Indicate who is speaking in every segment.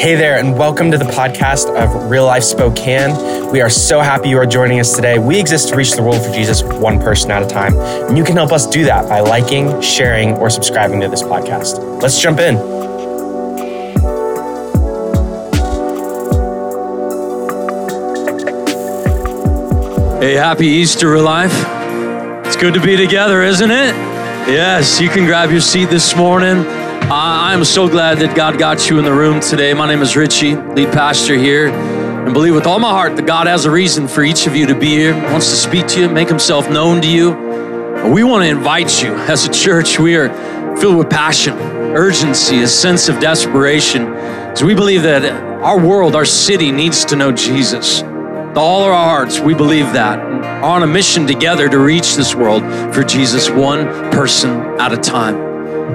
Speaker 1: Hey there, and welcome to the podcast of Real Life Spokane. We are so happy you are joining us today. We exist to reach the world for Jesus one person at a time, and you can help us do that by liking, sharing, or subscribing to this podcast. Let's jump in.
Speaker 2: Hey, happy Easter, Real Life. It's good to be together, isn't it? Yes, you can grab your seat this morning. I'm so glad that God got you in the room today. My name is Richie, lead pastor here, and believe with all my heart that God has a reason for each of you to be here, wants to speak to you, make himself known to you. We want to invite you as a church. We are filled with passion, urgency, a sense of desperation, as we believe that our world, our city needs to know Jesus. With all of our hearts, we believe that. We're on a mission together to reach this world for Jesus, one person at a time.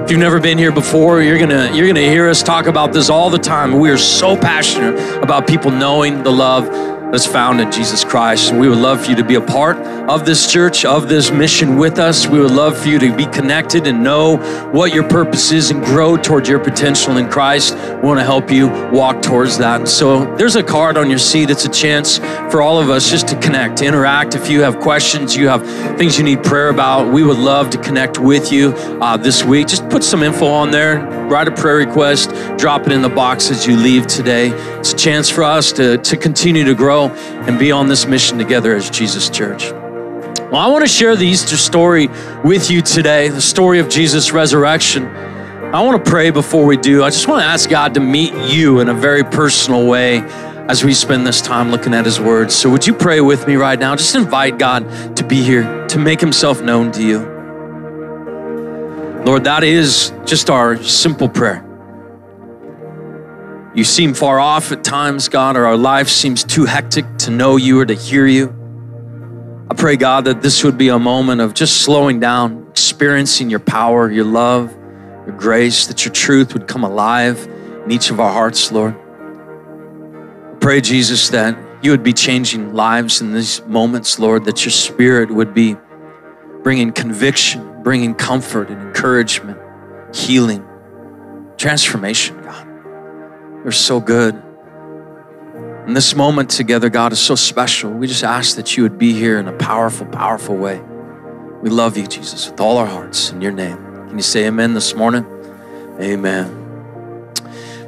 Speaker 2: If you've never been here before, you're gonna you're gonna hear us talk about this all the time. We are so passionate about people knowing the love that's found in Jesus Christ. We would love for you to be a part of this church, of this mission with us. We would love for you to be connected and know what your purpose is and grow towards your potential in Christ. We want to help you walk towards that. So there's a card on your seat. It's a chance for all of us just to connect, to interact. If you have questions, you have things you need prayer about, we would love to connect with you uh, this week. Just put some info on there, write a prayer request, drop it in the box as you leave today. It's a chance for us to, to continue to grow grow and be on this mission together as Jesus Church. Well, I want to share the Easter story with you today, the story of Jesus' resurrection. I want to pray before we do. I just want to ask God to meet you in a very personal way as we spend this time looking at His Word. So, would you pray with me right now? Just invite God to be here, to make Himself known to you. Lord, that is just our simple prayer. You seem far off at times, God, or our life seems too hectic to know you or to hear you. I pray, God, that this would be a moment of just slowing down, experiencing your power, your love, your grace, that your truth would come alive in each of our hearts, Lord. I pray, Jesus, that you would be changing lives in these moments, Lord, that your spirit would be bringing conviction, bringing comfort and encouragement, healing, transformation, God. You're so good. And this moment together, God, is so special. We just ask that you would be here in a powerful, powerful way. We love you, Jesus, with all our hearts in your name. Can you say amen this morning? Amen.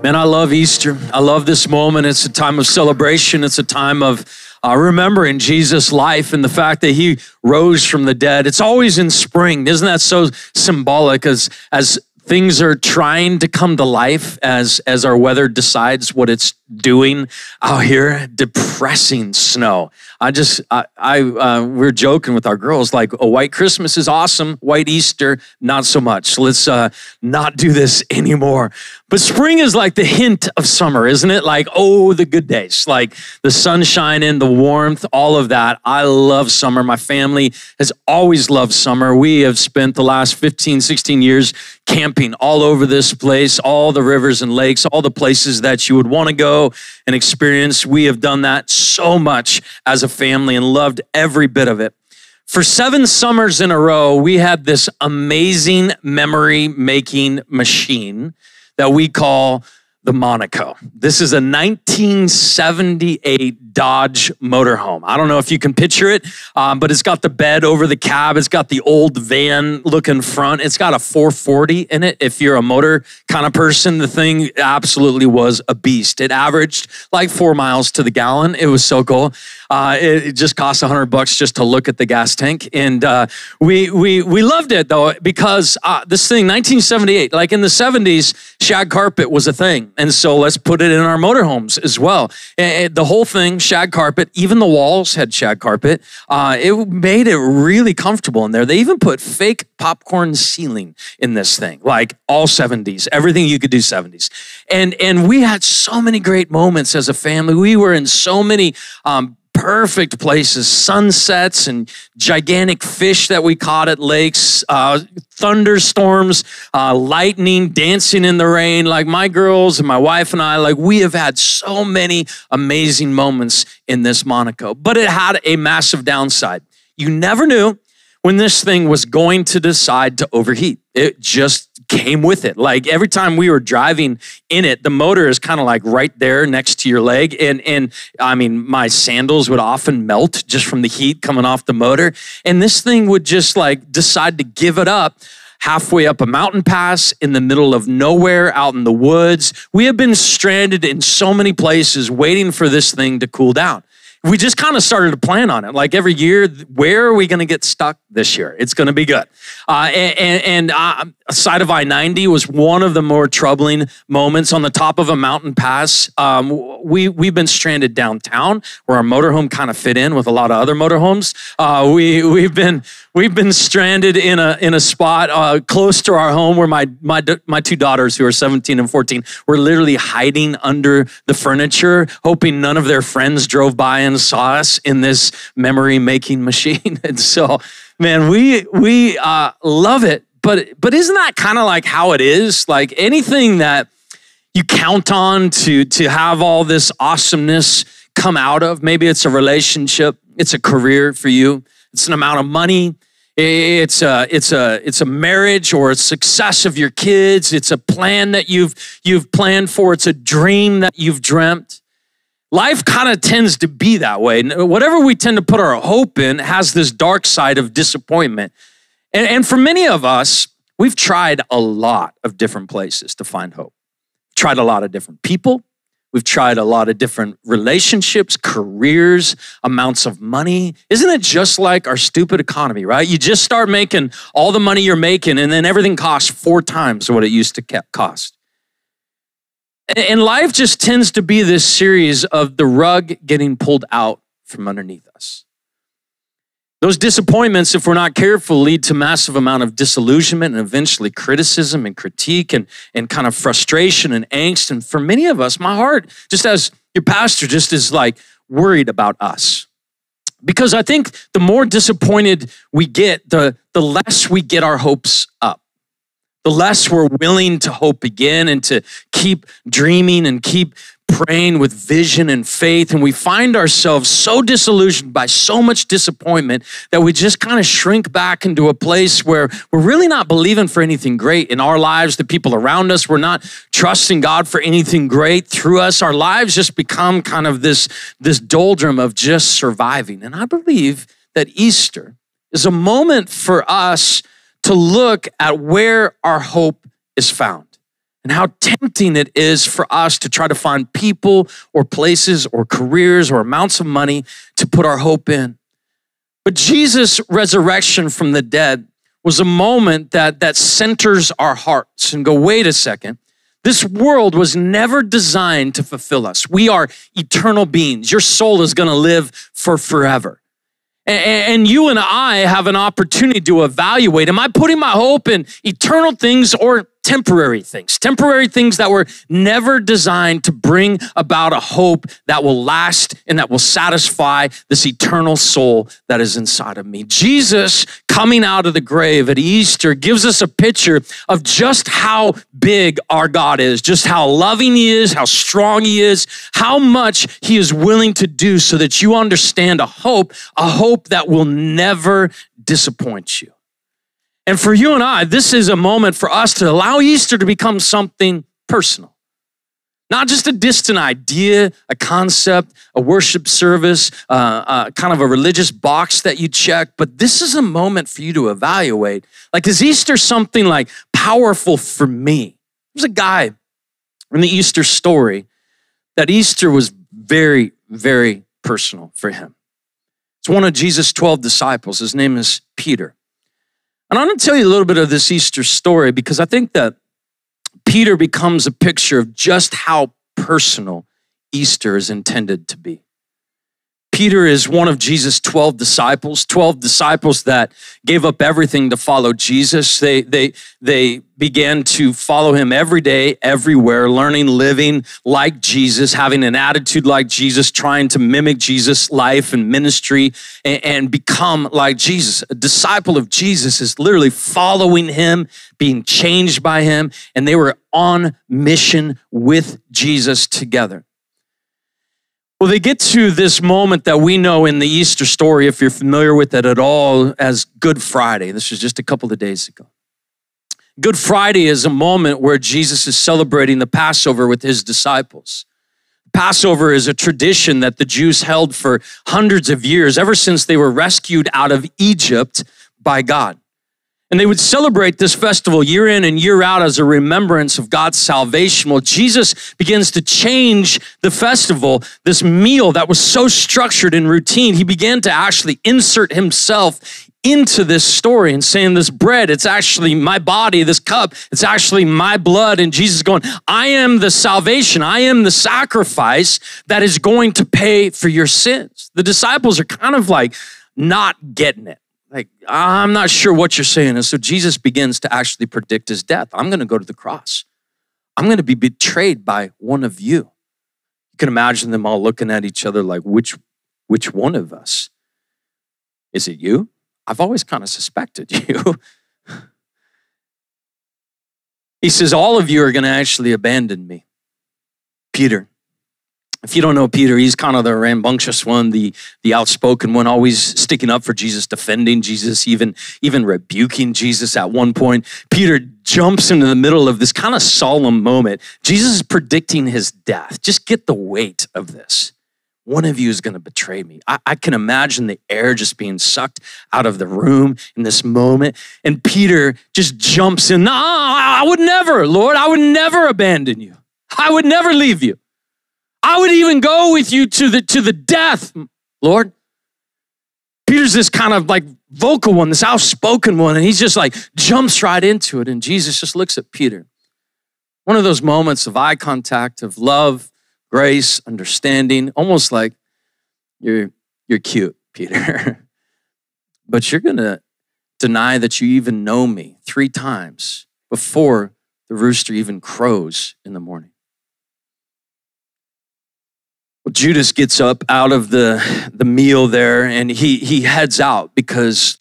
Speaker 2: Man, I love Easter. I love this moment. It's a time of celebration, it's a time of uh, remembering Jesus' life and the fact that he rose from the dead. It's always in spring. Isn't that so symbolic as, as things are trying to come to life as as our weather decides what it's doing out here depressing snow. I just i, I uh, we're joking with our girls like a white christmas is awesome white easter not so much. Let's uh, not do this anymore. But spring is like the hint of summer isn't it? Like oh the good days like the sunshine and the warmth all of that. I love summer. My family has always loved summer. We have spent the last 15 16 years camping all over this place, all the rivers and lakes, all the places that you would want to go and experience. We have done that so much as a family and loved every bit of it. For seven summers in a row, we had this amazing memory making machine that we call the Monaco. This is a 1978 Dodge motorhome. I don't know if you can picture it, um, but it's got the bed over the cab. It's got the old van looking front. It's got a 440 in it. If you're a motor kind of person, the thing absolutely was a beast. It averaged like four miles to the gallon. It was so cool. Uh, it, it, just cost 100 bucks just to look at the gas tank, and uh, we we we loved it though because uh, this thing 1978, like in the 70s, shag carpet was a thing, and so let's put it in our motorhomes as well. And the whole thing shag carpet. Even the walls had shag carpet. Uh, it made it really comfortable in there. They even put fake popcorn ceiling in this thing, like all 70s, everything you could do 70s. And, and we had so many great moments as a family. We were in so many um, perfect places. Sunsets and gigantic fish that we caught at lakes uh, thunderstorms uh, lightning dancing in the rain. Like my girls and my wife and i like we have had so many amazing moments in this monaco. But it had a massive downside. You never knew when this thing was going to decide to overheat. It just came with it. Like every time we were driving in it, the motor is kind of like right there next to your leg. And, and I mean, my sandals would often melt just from the heat coming off the motor. And this thing would just like decide to give it up halfway up a mountain pass in the middle of nowhere out in the woods. We have been stranded in so many places waiting for this thing to cool down we just kind of started to plan on it. Like every year, where are we going to get stuck this year? It's going to be good. Uh, and and uh, side of I 90 was one of the more troubling moments on the top of a mountain pass. Um, we, we've been stranded downtown where our motorhome kind of fit in with a lot of other motorhomes. Uh, we, we've, been, we've been stranded in a, in a spot uh, close to our home where my, my, my two daughters, who are 17 and 14, were literally hiding under the furniture, hoping none of their friends drove by and saw us in this memory making machine. and so, man, we, we uh, love it but but isn't that kind of like how it is? Like anything that you count on to to have all this awesomeness come out of, maybe it's a relationship, it's a career for you, it's an amount of money, it's a it's a it's a marriage or a success of your kids, it's a plan that you've you've planned for, it's a dream that you've dreamt. Life kind of tends to be that way. Whatever we tend to put our hope in has this dark side of disappointment. And, and for many of us, we've tried a lot of different places to find hope. Tried a lot of different people. We've tried a lot of different relationships, careers, amounts of money. Isn't it just like our stupid economy, right? You just start making all the money you're making, and then everything costs four times what it used to cost. And life just tends to be this series of the rug getting pulled out from underneath us. Those disappointments, if we're not careful, lead to massive amount of disillusionment and eventually criticism and critique and, and kind of frustration and angst. And for many of us, my heart, just as your pastor, just is like worried about us. Because I think the more disappointed we get, the, the less we get our hopes up. The less we're willing to hope again and to keep dreaming and keep praying with vision and faith, and we find ourselves so disillusioned by so much disappointment that we just kind of shrink back into a place where we're really not believing for anything great in our lives, the people around us. We're not trusting God for anything great through us. Our lives just become kind of this, this doldrum of just surviving. And I believe that Easter is a moment for us to look at where our hope is found and how tempting it is for us to try to find people or places or careers or amounts of money to put our hope in. But Jesus' resurrection from the dead was a moment that, that centers our hearts and go, wait a second. This world was never designed to fulfill us. We are eternal beings. Your soul is going to live for forever. And you and I have an opportunity to evaluate Am I putting my hope in eternal things or temporary things, temporary things that were never designed to bring about a hope that will last and that will satisfy this eternal soul that is inside of me. Jesus coming out of the grave at Easter gives us a picture of just how big our God is, just how loving He is, how strong He is, how much He is willing to do so that you understand a hope, a hope that will never disappoint you. And for you and I, this is a moment for us to allow Easter to become something personal. Not just a distant idea, a concept, a worship service, uh, uh, kind of a religious box that you check, but this is a moment for you to evaluate. Like, is Easter something like powerful for me? There's a guy in the Easter story that Easter was very, very personal for him. It's one of Jesus' 12 disciples. His name is Peter. And I'm going to tell you a little bit of this Easter story because I think that Peter becomes a picture of just how personal Easter is intended to be. Peter is one of Jesus' 12 disciples, 12 disciples that gave up everything to follow Jesus. They, they, they began to follow him every day, everywhere, learning, living like Jesus, having an attitude like Jesus, trying to mimic Jesus' life and ministry and, and become like Jesus. A disciple of Jesus is literally following him, being changed by him, and they were on mission with Jesus together. Well, they get to this moment that we know in the Easter story, if you're familiar with it at all, as Good Friday. This was just a couple of days ago. Good Friday is a moment where Jesus is celebrating the Passover with his disciples. Passover is a tradition that the Jews held for hundreds of years, ever since they were rescued out of Egypt by God. And they would celebrate this festival year in and year out as a remembrance of God's salvation. Well, Jesus begins to change the festival, this meal that was so structured and routine. He began to actually insert himself into this story and saying, This bread, it's actually my body, this cup, it's actually my blood. And Jesus going, I am the salvation, I am the sacrifice that is going to pay for your sins. The disciples are kind of like not getting it. Like, I'm not sure what you're saying. And so Jesus begins to actually predict his death. I'm going to go to the cross. I'm going to be betrayed by one of you. You can imagine them all looking at each other like, which, which one of us? Is it you? I've always kind of suspected you. he says, All of you are going to actually abandon me. Peter. If you don't know Peter, he's kind of the rambunctious one, the, the outspoken one, always sticking up for Jesus, defending Jesus, even, even rebuking Jesus at one point. Peter jumps into the middle of this kind of solemn moment. Jesus is predicting his death. Just get the weight of this one of you is going to betray me. I, I, can imagine the air just being sucked out of the room in this moment. And Peter just jumps in. No, I would never, Lord, I would never abandon you. I would never leave you. I would even go with you to the, to the death, Lord. Peter's this kind of like vocal one, this outspoken one, and he's just like jumps right into it. And Jesus just looks at Peter. One of those moments of eye contact, of love, grace, understanding, almost like you're, you're cute, Peter. but you're to deny that you even know me three times before the rooster even crows in the morning. Judas gets up out of the, the meal there and he, he heads out because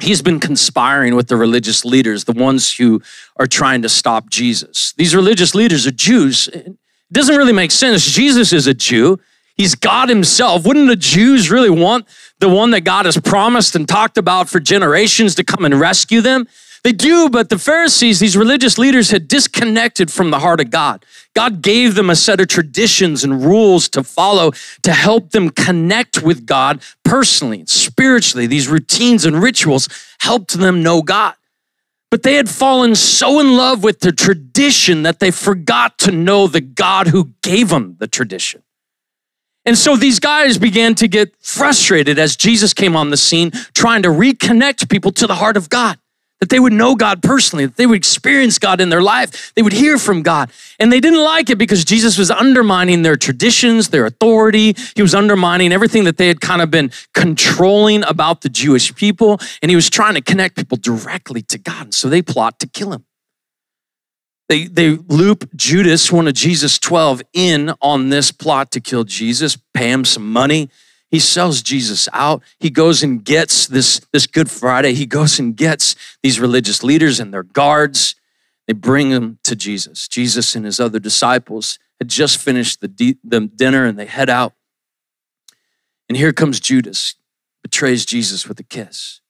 Speaker 2: he's been conspiring with the religious leaders, the ones who are trying to stop Jesus. These religious leaders are Jews. It doesn't really make sense. Jesus is a Jew. He's God himself. Wouldn't the Jews really want the one that God has promised and talked about for generations to come and rescue them? They do, but the Pharisees, these religious leaders, had disconnected from the heart of God. God gave them a set of traditions and rules to follow to help them connect with God personally, spiritually. These routines and rituals helped them know God. But they had fallen so in love with the tradition that they forgot to know the God who gave them the tradition. And so these guys began to get frustrated as Jesus came on the scene, trying to reconnect people to the heart of God that they would know God personally, that they would experience God in their life, they would hear from God. And they didn't like it because Jesus was undermining their traditions, their authority. He was undermining everything that they had kind of been controlling about the Jewish people. And he was trying to connect people directly to God. And so they plot to kill him. They, they loop Judas, one of Jesus' 12, in on this plot to kill Jesus, pay him some money he sells Jesus out. He goes and gets this, this Good Friday. He goes and gets these religious leaders and their guards. They bring them to Jesus. Jesus and his other disciples had just finished the, the dinner and they head out. And here comes Judas, betrays Jesus with a kiss.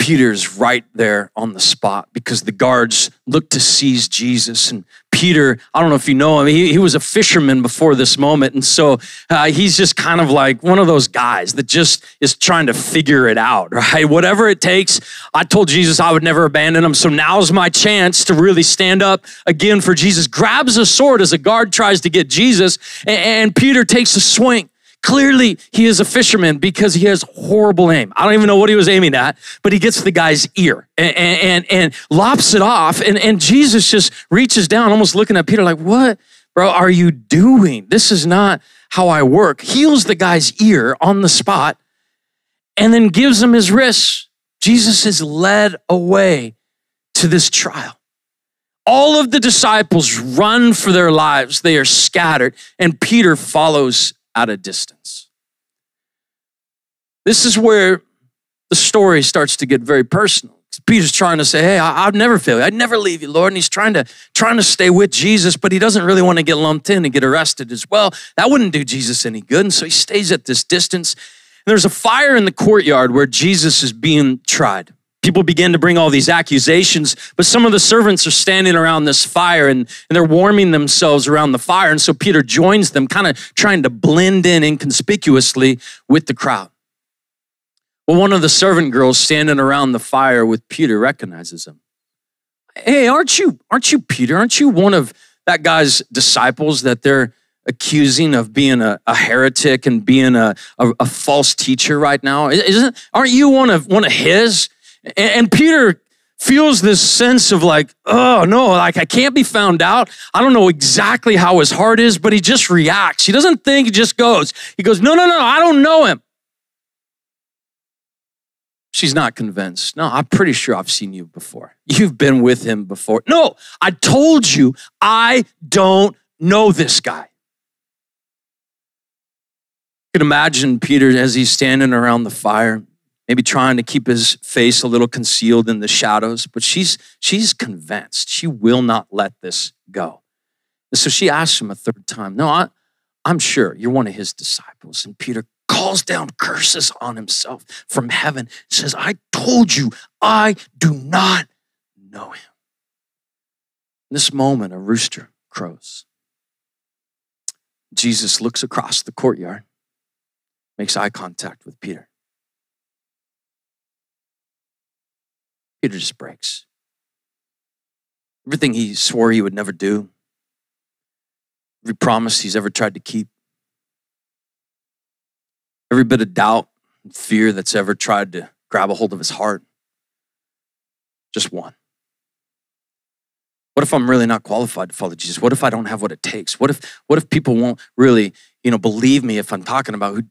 Speaker 2: Peter's right there on the spot because the guards look to seize Jesus. And Peter, I don't know if you know him, he, he was a fisherman before this moment. And so uh, he's just kind of like one of those guys that just is trying to figure it out, right? Whatever it takes. I told Jesus I would never abandon him. So now's my chance to really stand up again for Jesus. Grabs a sword as a guard tries to get Jesus, and, and Peter takes a swing. Clearly, he is a fisherman because he has horrible aim. I don't even know what he was aiming at, but he gets the guy's ear and, and, and lops it off. And, and Jesus just reaches down, almost looking at Peter like, What, bro, are you doing? This is not how I work. Heals the guy's ear on the spot and then gives him his wrists. Jesus is led away to this trial. All of the disciples run for their lives. They are scattered, and Peter follows at a distance. This is where the story starts to get very personal Peter's trying to say, "Hey, I, would never fail you. I'd never leave you, Lord." And he's trying to trying to stay with Jesus, but he doesn't really want to get lumped in and get arrested as well. That wouldn't do Jesus any good, and so he stays at this distance. And there's a fire in the courtyard where Jesus is being tried. People begin to bring all these accusations, but some of the servants are standing around this fire and, and they're warming themselves around the fire. And so Peter joins them, kind of trying to blend in inconspicuously with the crowd. Well, one of the servant girls standing around the fire with Peter recognizes him. Hey, aren't you, aren't you Peter? Aren't you one of that guy's disciples that they're accusing of being a, a heretic and being a, a, a, false teacher right now? Isn't, aren't you one of, one of his? And, Peter feels this sense of like, oh no, like I can't be found out. I don't know exactly how his heart is, but he just reacts. He doesn't think, he just goes. He goes, no, no, no, I don't know him. She's not convinced. No, I'm pretty sure I've seen you before. You've been with him before. No, I told you I don't know this guy. You can imagine Peter as he's standing around the fire, maybe trying to keep his face a little concealed in the shadows, but she's she's convinced. She will not let this go. And so she asks him a third time, No, I, I'm sure you're one of his disciples. And Peter calls down curses on himself from heaven, says, I told you, I do not know him. In this moment, a rooster crows. Jesus looks across the courtyard, makes eye contact with Peter. Peter just breaks. Everything he swore he would never do, every promise he's ever tried to keep, every bit of doubt and fear that's ever tried to grab a hold of his heart. Just one. What if I'm really not qualified to follow Jesus? What if I don't have what it takes? What if what if people won't really, you know, believe me if I'm talking about who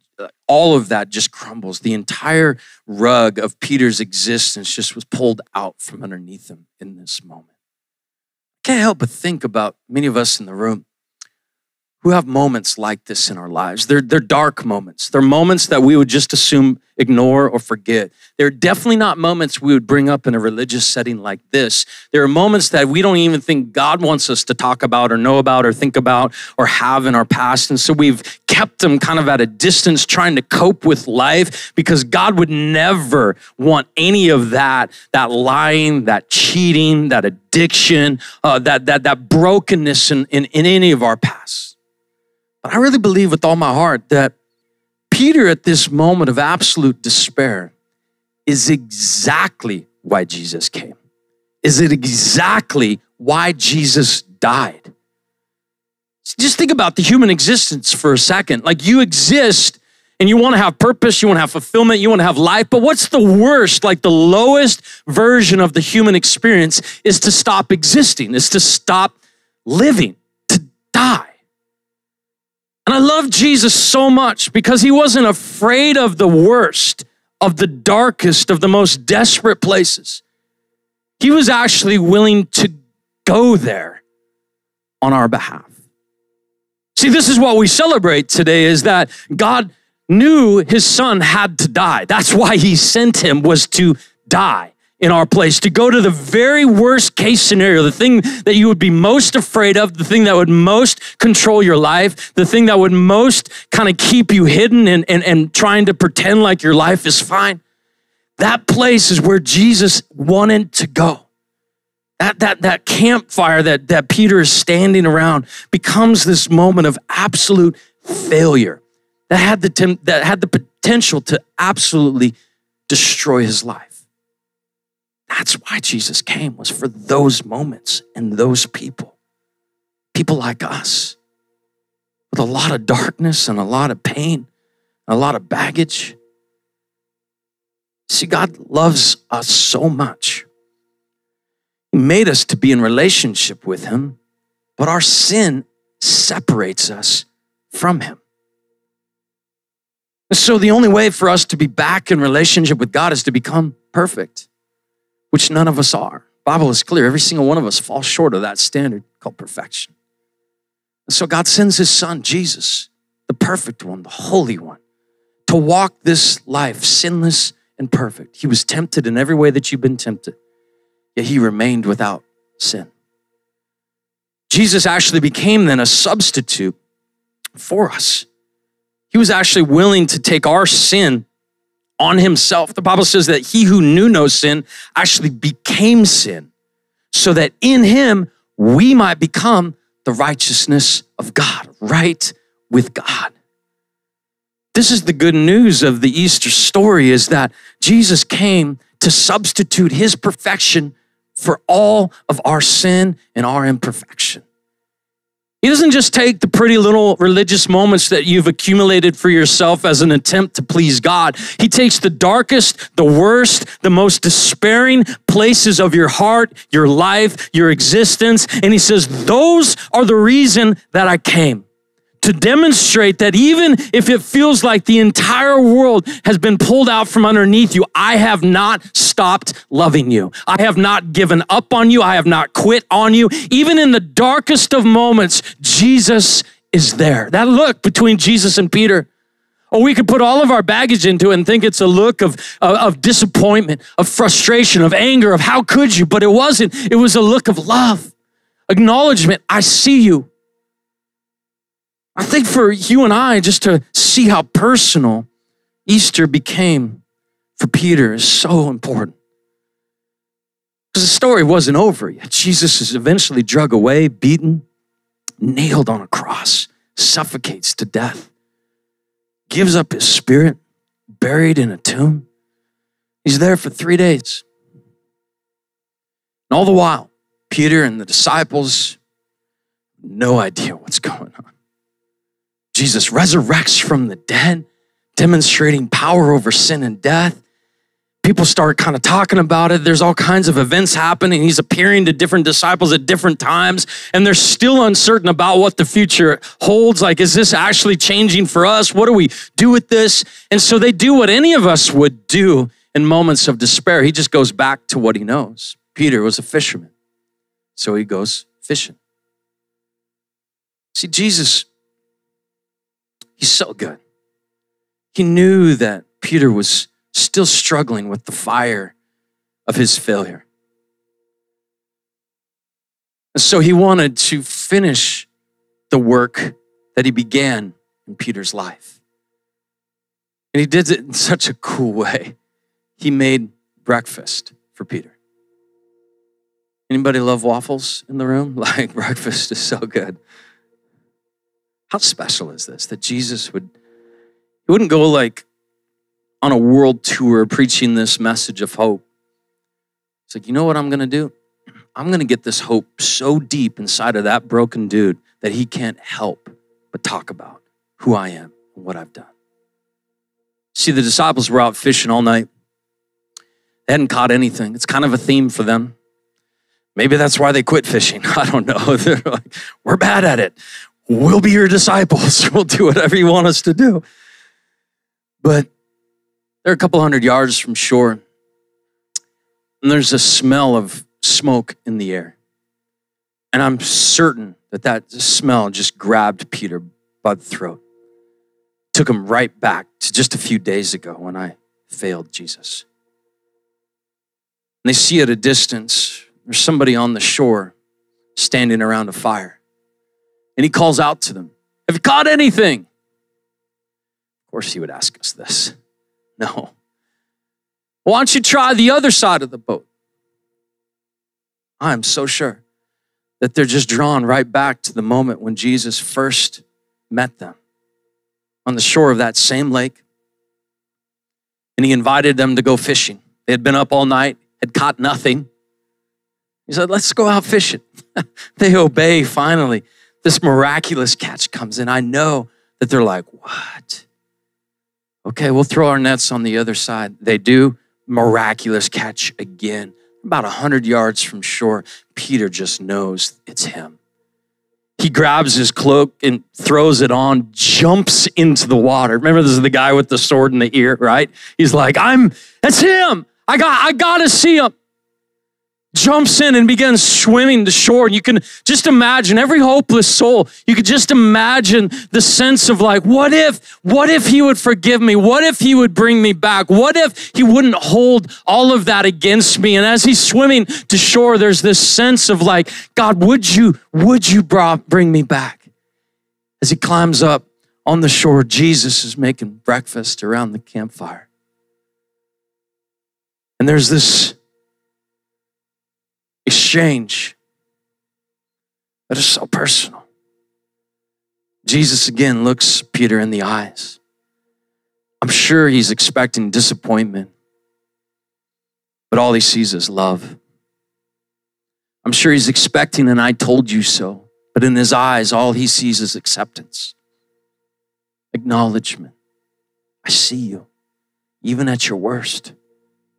Speaker 2: all of that just crumbles. The entire rug of Peter's existence just was pulled out from underneath him in this moment. Can't help but think about many of us in the room who have moments like this in our lives. They're, they're dark moments. They're moments that we would just assume ignore or forget. They're definitely not moments we would bring up in a religious setting like this. There are moments that we don't even think God wants us to talk about or know about or think about or have in our past. And so we've kept them kind of at a distance trying to cope with life because God would never want any of that, that lying, that cheating, that addiction, uh, that, that, that brokenness in, in, in any of our past. But I really believe with all my heart that Peter, at this moment of absolute despair, is exactly why Jesus came. Is it exactly why Jesus died? Just think about the human existence for a second. Like you exist and you want to have purpose, you want to have fulfillment, you want to have life. But what's the worst, like the lowest version of the human experience is to stop existing, is to stop living, to die. And I love Jesus so much because he wasn't afraid of the worst, of the darkest, of the most desperate places. He was actually willing to go there on our behalf. See, this is what we celebrate today is that God knew his son had to die. That's why he sent him was to die in our place, to go to the very worst case scenario, the thing that you would be most afraid of, the thing that would most control your life, the thing that would most kind of keep you hidden and, and, and trying to pretend like your life is fine. That place is where Jesus wanted to go. That, that, that campfire that, that Peter is standing around becomes this moment of absolute failure that had the, that had the potential to absolutely destroy his life. That's why Jesus came, was for those moments and those people. People like us with a lot of darkness and a lot of pain, a lot of baggage. See, God loves us so much. He made us to be in relationship with Him, but our sin separates us from Him. So, the only way for us to be back in relationship with God is to become perfect which none of us are. Bible is clear. Every single one of us falls short of that standard called perfection. And so God sends his son, Jesus, the perfect one, the holy one, to walk this life sinless and perfect. He was tempted in every way that you've been tempted, yet he remained without sin. Jesus actually became then a substitute for us. He was actually willing to take our sin on himself. The Bible says that he who knew no sin actually became sin so that in him we might become the righteousness of God, right with God. This is the good news of the Easter story is that Jesus came to substitute his perfection for all of our sin and our imperfection. He doesn't just take the pretty little religious moments that you've accumulated for yourself as an attempt to please God. He takes the darkest, the worst, the most despairing places of your heart, your life, your existence, and he says, Those are the reason that I came to demonstrate that even if it feels like the entire world has been pulled out from underneath you, I have not stopped loving you. I have not given up on you. I have not quit on you. Even in the darkest of moments, Jesus is there. That look between Jesus and Peter. Or we could put all of our baggage into it and think it's a look of, of, of disappointment, of frustration, of anger, of how could you? But it wasn't. It was a look of love, acknowledgement. I see you. I think for you and I, just to see how personal Easter became for Peter is so important. Because the story wasn't over yet. Jesus is eventually drug away, beaten, nailed on a cross, suffocates to death, gives up his spirit, buried in a tomb. He's there for three days. And all the while, Peter and the disciples, no idea what's going on. Jesus resurrects from the dead, demonstrating power over sin and death. People start kind of talking about it. There's all kinds of events happening. He's appearing to different disciples at different times, and they're still uncertain about what the future holds. Like, is this actually changing for us? What do we do with this? And so they do what any of us would do in moments of despair. He just goes back to what he knows. Peter was a fisherman, so he goes fishing. See, Jesus He's so good. He knew that Peter was still struggling with the fire of his failure. And so he wanted to finish the work that he began in Peter's life. And he did it in such a cool way. He made breakfast for Peter. Anybody love waffles in the room? Like breakfast is so good. How special is this that Jesus would he wouldn't go like on a world tour preaching this message of hope. It's like, you know what I'm going to do? I'm going to get this hope so deep inside of that broken dude that he can't help but talk about who I am and what I've done. See, the disciples were out fishing all night. They hadn't caught anything. It's kind of a theme for them. Maybe that's why they quit fishing. I don't know. They're like, we're bad at it. We'll be your disciples. We'll do whatever you want us to do. But they're a couple hundred yards from shore, and there's a smell of smoke in the air. And I'm certain that that smell just grabbed Peter by the throat, took him right back to just a few days ago when I failed Jesus. And they see at a distance, there's somebody on the shore standing around a fire. And he calls out to them, Have you caught anything? Of course, he would ask us this. No. Why don't you try the other side of the boat? I'm so sure that they're just drawn right back to the moment when Jesus first met them on the shore of that same lake. And he invited them to go fishing. They had been up all night, had caught nothing. He said, Let's go out fishing. they obey finally this miraculous catch comes in, I know that they're like, what? Okay, we'll throw our nets on the other side. They do, miraculous catch again. About 100 yards from shore, Peter just knows it's him. He grabs his cloak and throws it on, jumps into the water. Remember, this is the guy with the sword in the ear, right? He's like, I'm, that's him. I got, I gotta see him. Jumps in and begins swimming to shore. And you can just imagine every hopeless soul, you could just imagine the sense of like, what if, what if he would forgive me? What if he would bring me back? What if he wouldn't hold all of that against me? And as he's swimming to shore, there's this sense of like, God, would you, would you bring me back? As he climbs up on the shore, Jesus is making breakfast around the campfire. And there's this exchange that is so personal. Jesus again looks Peter in the eyes. I'm sure he's expecting disappointment, but all he sees is love. I'm sure he's expecting an I told you so, but in his eyes, all he sees is acceptance, acknowledgement. I see you, even at your worst,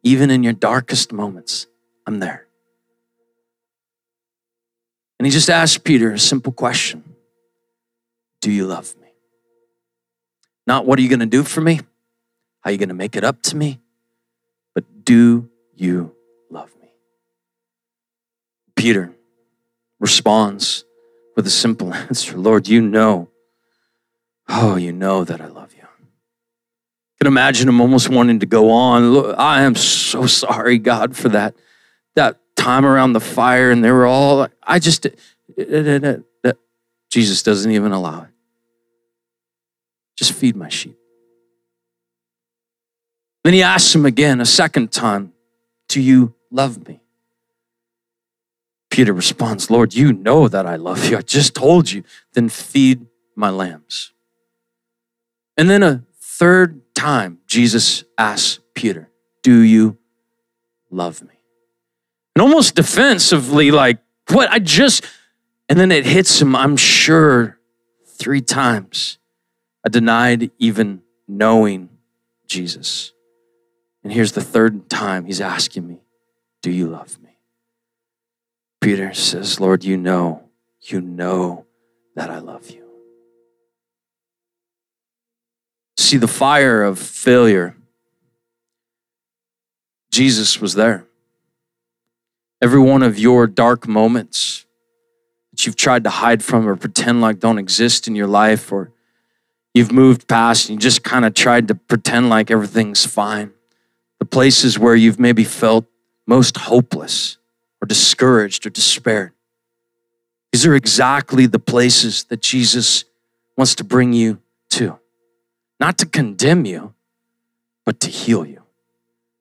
Speaker 2: even in your darkest moments. I'm there. And he just asked Peter a simple question Do you love me? Not what are you going to do for me? How are you going to make it up to me? But do you love me? Peter responds with a simple answer Lord, you know. Oh, you know that I love you. I can imagine him almost wanting to go on. I am so sorry, God, for that, that time around the fire and they were all, I just, Jesus doesn't even allow it. Just feed my sheep. Then he asks him again a second time, Do you love me? Peter responds, Lord, you know that I love you. I just told you. Then feed my lambs. And then a third time, Jesus asks Peter, Do you love me? And almost defensively, like, what? I just, and then it hits him, I'm sure, three times. I denied even knowing Jesus. And here's the third time he's asking me, Do you love me? Peter says, Lord, you know, you know that I love you. See, the fire of failure, Jesus was there every one of your dark moments that you've tried to hide from or pretend like don't exist in your life, or you've moved past and you just kind of tried to pretend like everything's fine. The places where you've maybe felt most hopeless or discouraged or despaired. These are exactly the places that Jesus wants to bring you to. Not to condemn you, but to heal you.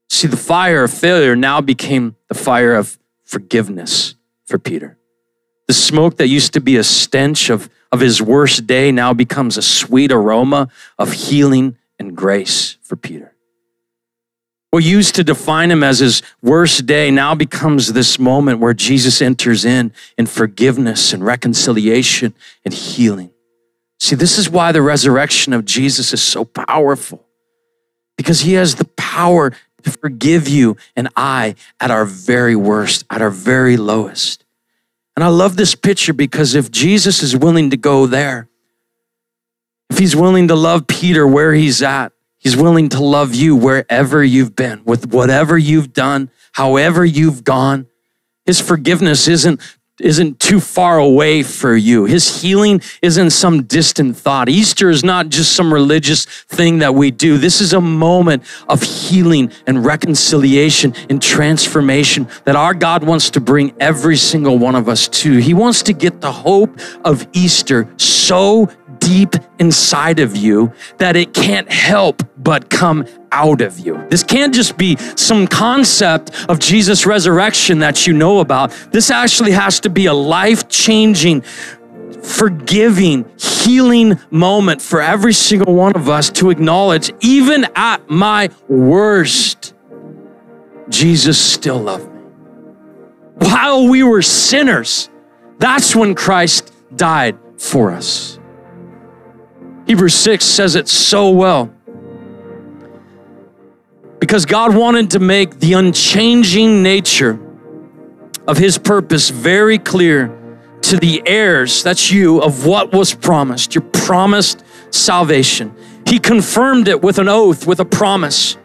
Speaker 2: See, the fire of failure now became the fire of forgiveness for Peter. The smoke that used to be a stench of, of his worst day now becomes a sweet aroma of healing and grace for Peter. What used to define him as his worst day now becomes this moment where Jesus enters in in forgiveness and reconciliation and healing. See, this is why the resurrection of Jesus is so powerful because he has the power to forgive you and I at our very worst, at our very lowest. And I love this picture because if Jesus is willing to go there, if he's willing to love Peter where he's at, he's willing to love you wherever you've been, with whatever you've done, however you've gone. His forgiveness isn't isn't too far away for you. His healing isn't some distant thought. Easter is not just some religious thing that we do. This is a moment of healing and reconciliation and transformation that our God wants to bring every single one of us to. He wants to get the hope of Easter so deep inside of you that it can't help but come out of you. This can't just be some concept of Jesus' resurrection that you know about. This actually has to be a life changing, forgiving, healing moment for every single one of us to acknowledge, even at my worst, Jesus still loved me. While we were sinners, that's when Christ died for us. Hebrews 6 says it so well. Because God wanted to make the unchanging nature of his purpose very clear to the heirs, that's you, of what was promised, your promised salvation. He confirmed it with an oath, with a promise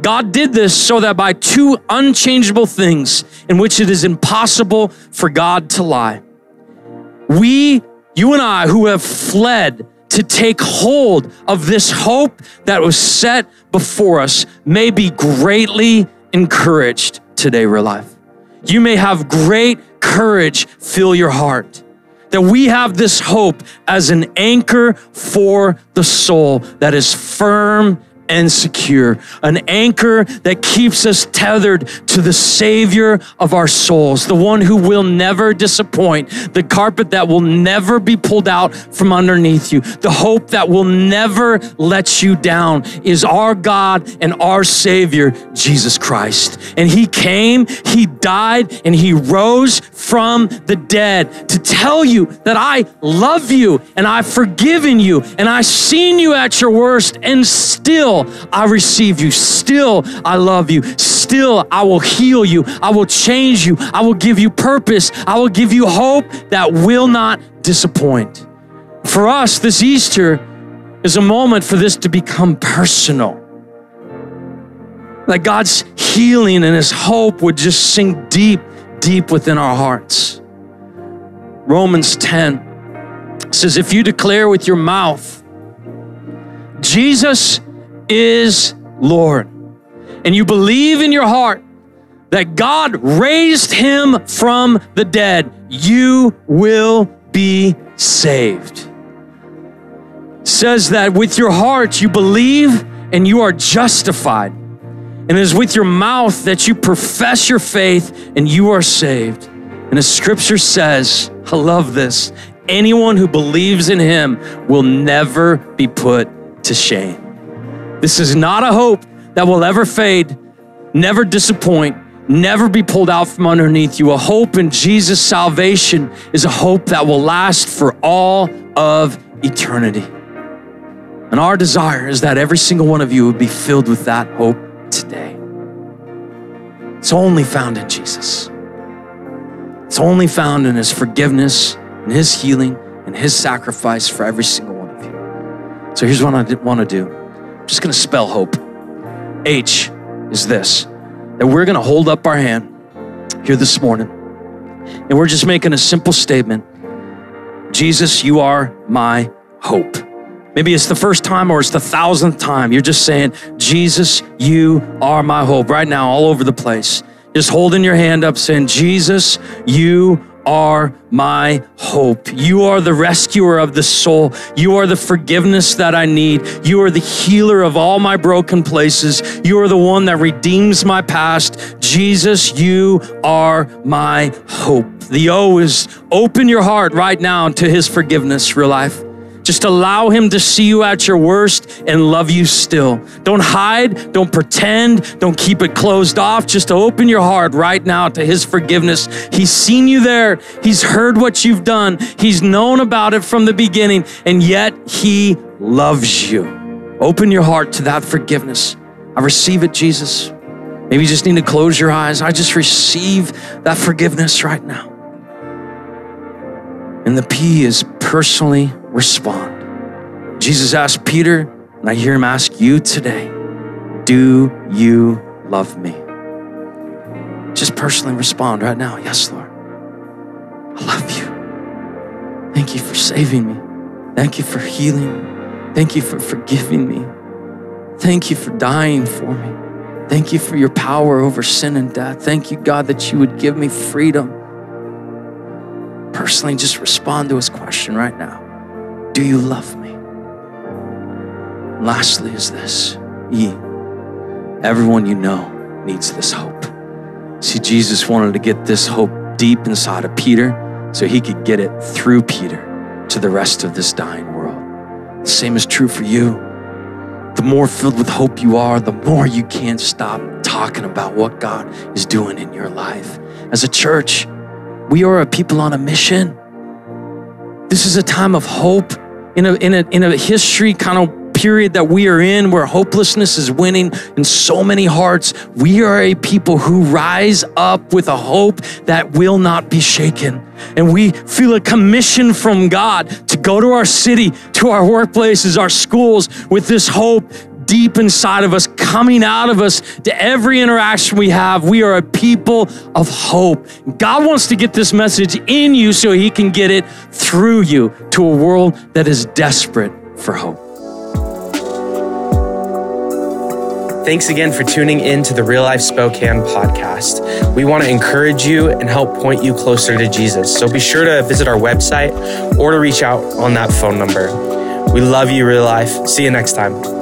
Speaker 2: God did this so that by two unchangeable things in which it is impossible for God to lie, we, you and I, who have fled to take hold of this hope that was set before us, may be greatly encouraged today, real life. You may have great courage fill your heart. That we have this hope as an anchor for the soul that is firm and secure, an anchor that keeps us tethered to the Savior of our souls, the one who will never disappoint, the carpet that will never be pulled out from underneath you, the hope that will never let you down is our God and our Savior, Jesus Christ. And He came, He died, and He rose from the dead to tell you that I love you and I've forgiven you and I've seen you at your worst and still I receive you. Still, I love you. Still, I will heal you. I will change you. I will give you purpose. I will give you hope that will not disappoint. For us, this Easter is a moment for this to become personal. That God's healing and His hope would just sink deep, deep within our hearts. Romans 10 says, If you declare with your mouth, Jesus is Lord, and you believe in your heart that God raised him from the dead, you will be saved. It says that with your heart you believe and you are justified. And it is with your mouth that you profess your faith and you are saved. And the scripture says, I love this, anyone who believes in him will never be put to shame. This is not a hope that will ever fade, never disappoint, never be pulled out from underneath you. A hope in Jesus' salvation is a hope that will last for all of eternity. And our desire is that every single one of you would be filled with that hope today. It's only found in Jesus. It's only found in His forgiveness and His healing and His sacrifice for every single one of you. So here's what I want to do just going to spell hope. H is this that we're going to hold up our hand here this morning and we're just making a simple statement Jesus, you are my hope. Maybe it's the first time or it's the thousandth time. You're just saying, Jesus, you are my hope right now, all over the place. Just holding your hand up, saying, Jesus, you are my hope. You are the rescuer of the soul. You are the forgiveness that I need. You are the healer of all my broken places. You are the one that redeems my past. Jesus, you are my hope. The O is open your heart right now to his forgiveness, real life. Just allow Him to see you at your worst and love you still. Don't hide, don't pretend, don't keep it closed off. Just open your heart right now to His forgiveness. He's seen you there, He's heard what you've done, He's known about it from the beginning, and yet He loves you. Open your heart to that forgiveness. I receive it, Jesus. Maybe you just need to close your eyes. I just receive that forgiveness right now. And the P is personally respond. Jesus asked Peter, and I hear him ask you today, Do you love me? Just personally respond right now. Yes, Lord. I love you. Thank you for saving me. Thank you for healing me. Thank you for forgiving me. Thank you for dying for me. Thank you for your power over sin and death. Thank you, God, that you would give me freedom. Personally, just respond to his question right now. Do you love me? Lastly, is this ye, Everyone you know needs this hope. See, Jesus wanted to get this hope deep inside of Peter so he could get it through Peter to the rest of this dying world. The same is true for you. The more filled with hope you are, the more you can't stop talking about what God is doing in your life. As a church, we are a people on a mission. This is a time of hope in a, in a, in a history kind of period that we are in where hopelessness is winning in so many hearts, we are a people who rise up with a hope that will not be shaken. And we feel a commission from God to go to our city, to our workplaces, our schools with this hope deep inside of us, coming out of us to every interaction we have. We are a people of hope. God wants to get this message in you so he can get it through you to a world that is desperate for hope.
Speaker 1: Thanks again for tuning in to the Real Life Spokane podcast. We want to encourage you and help point you closer to Jesus. So be sure to visit our website or to reach out on that phone number. We love you, Real Life. See you next time.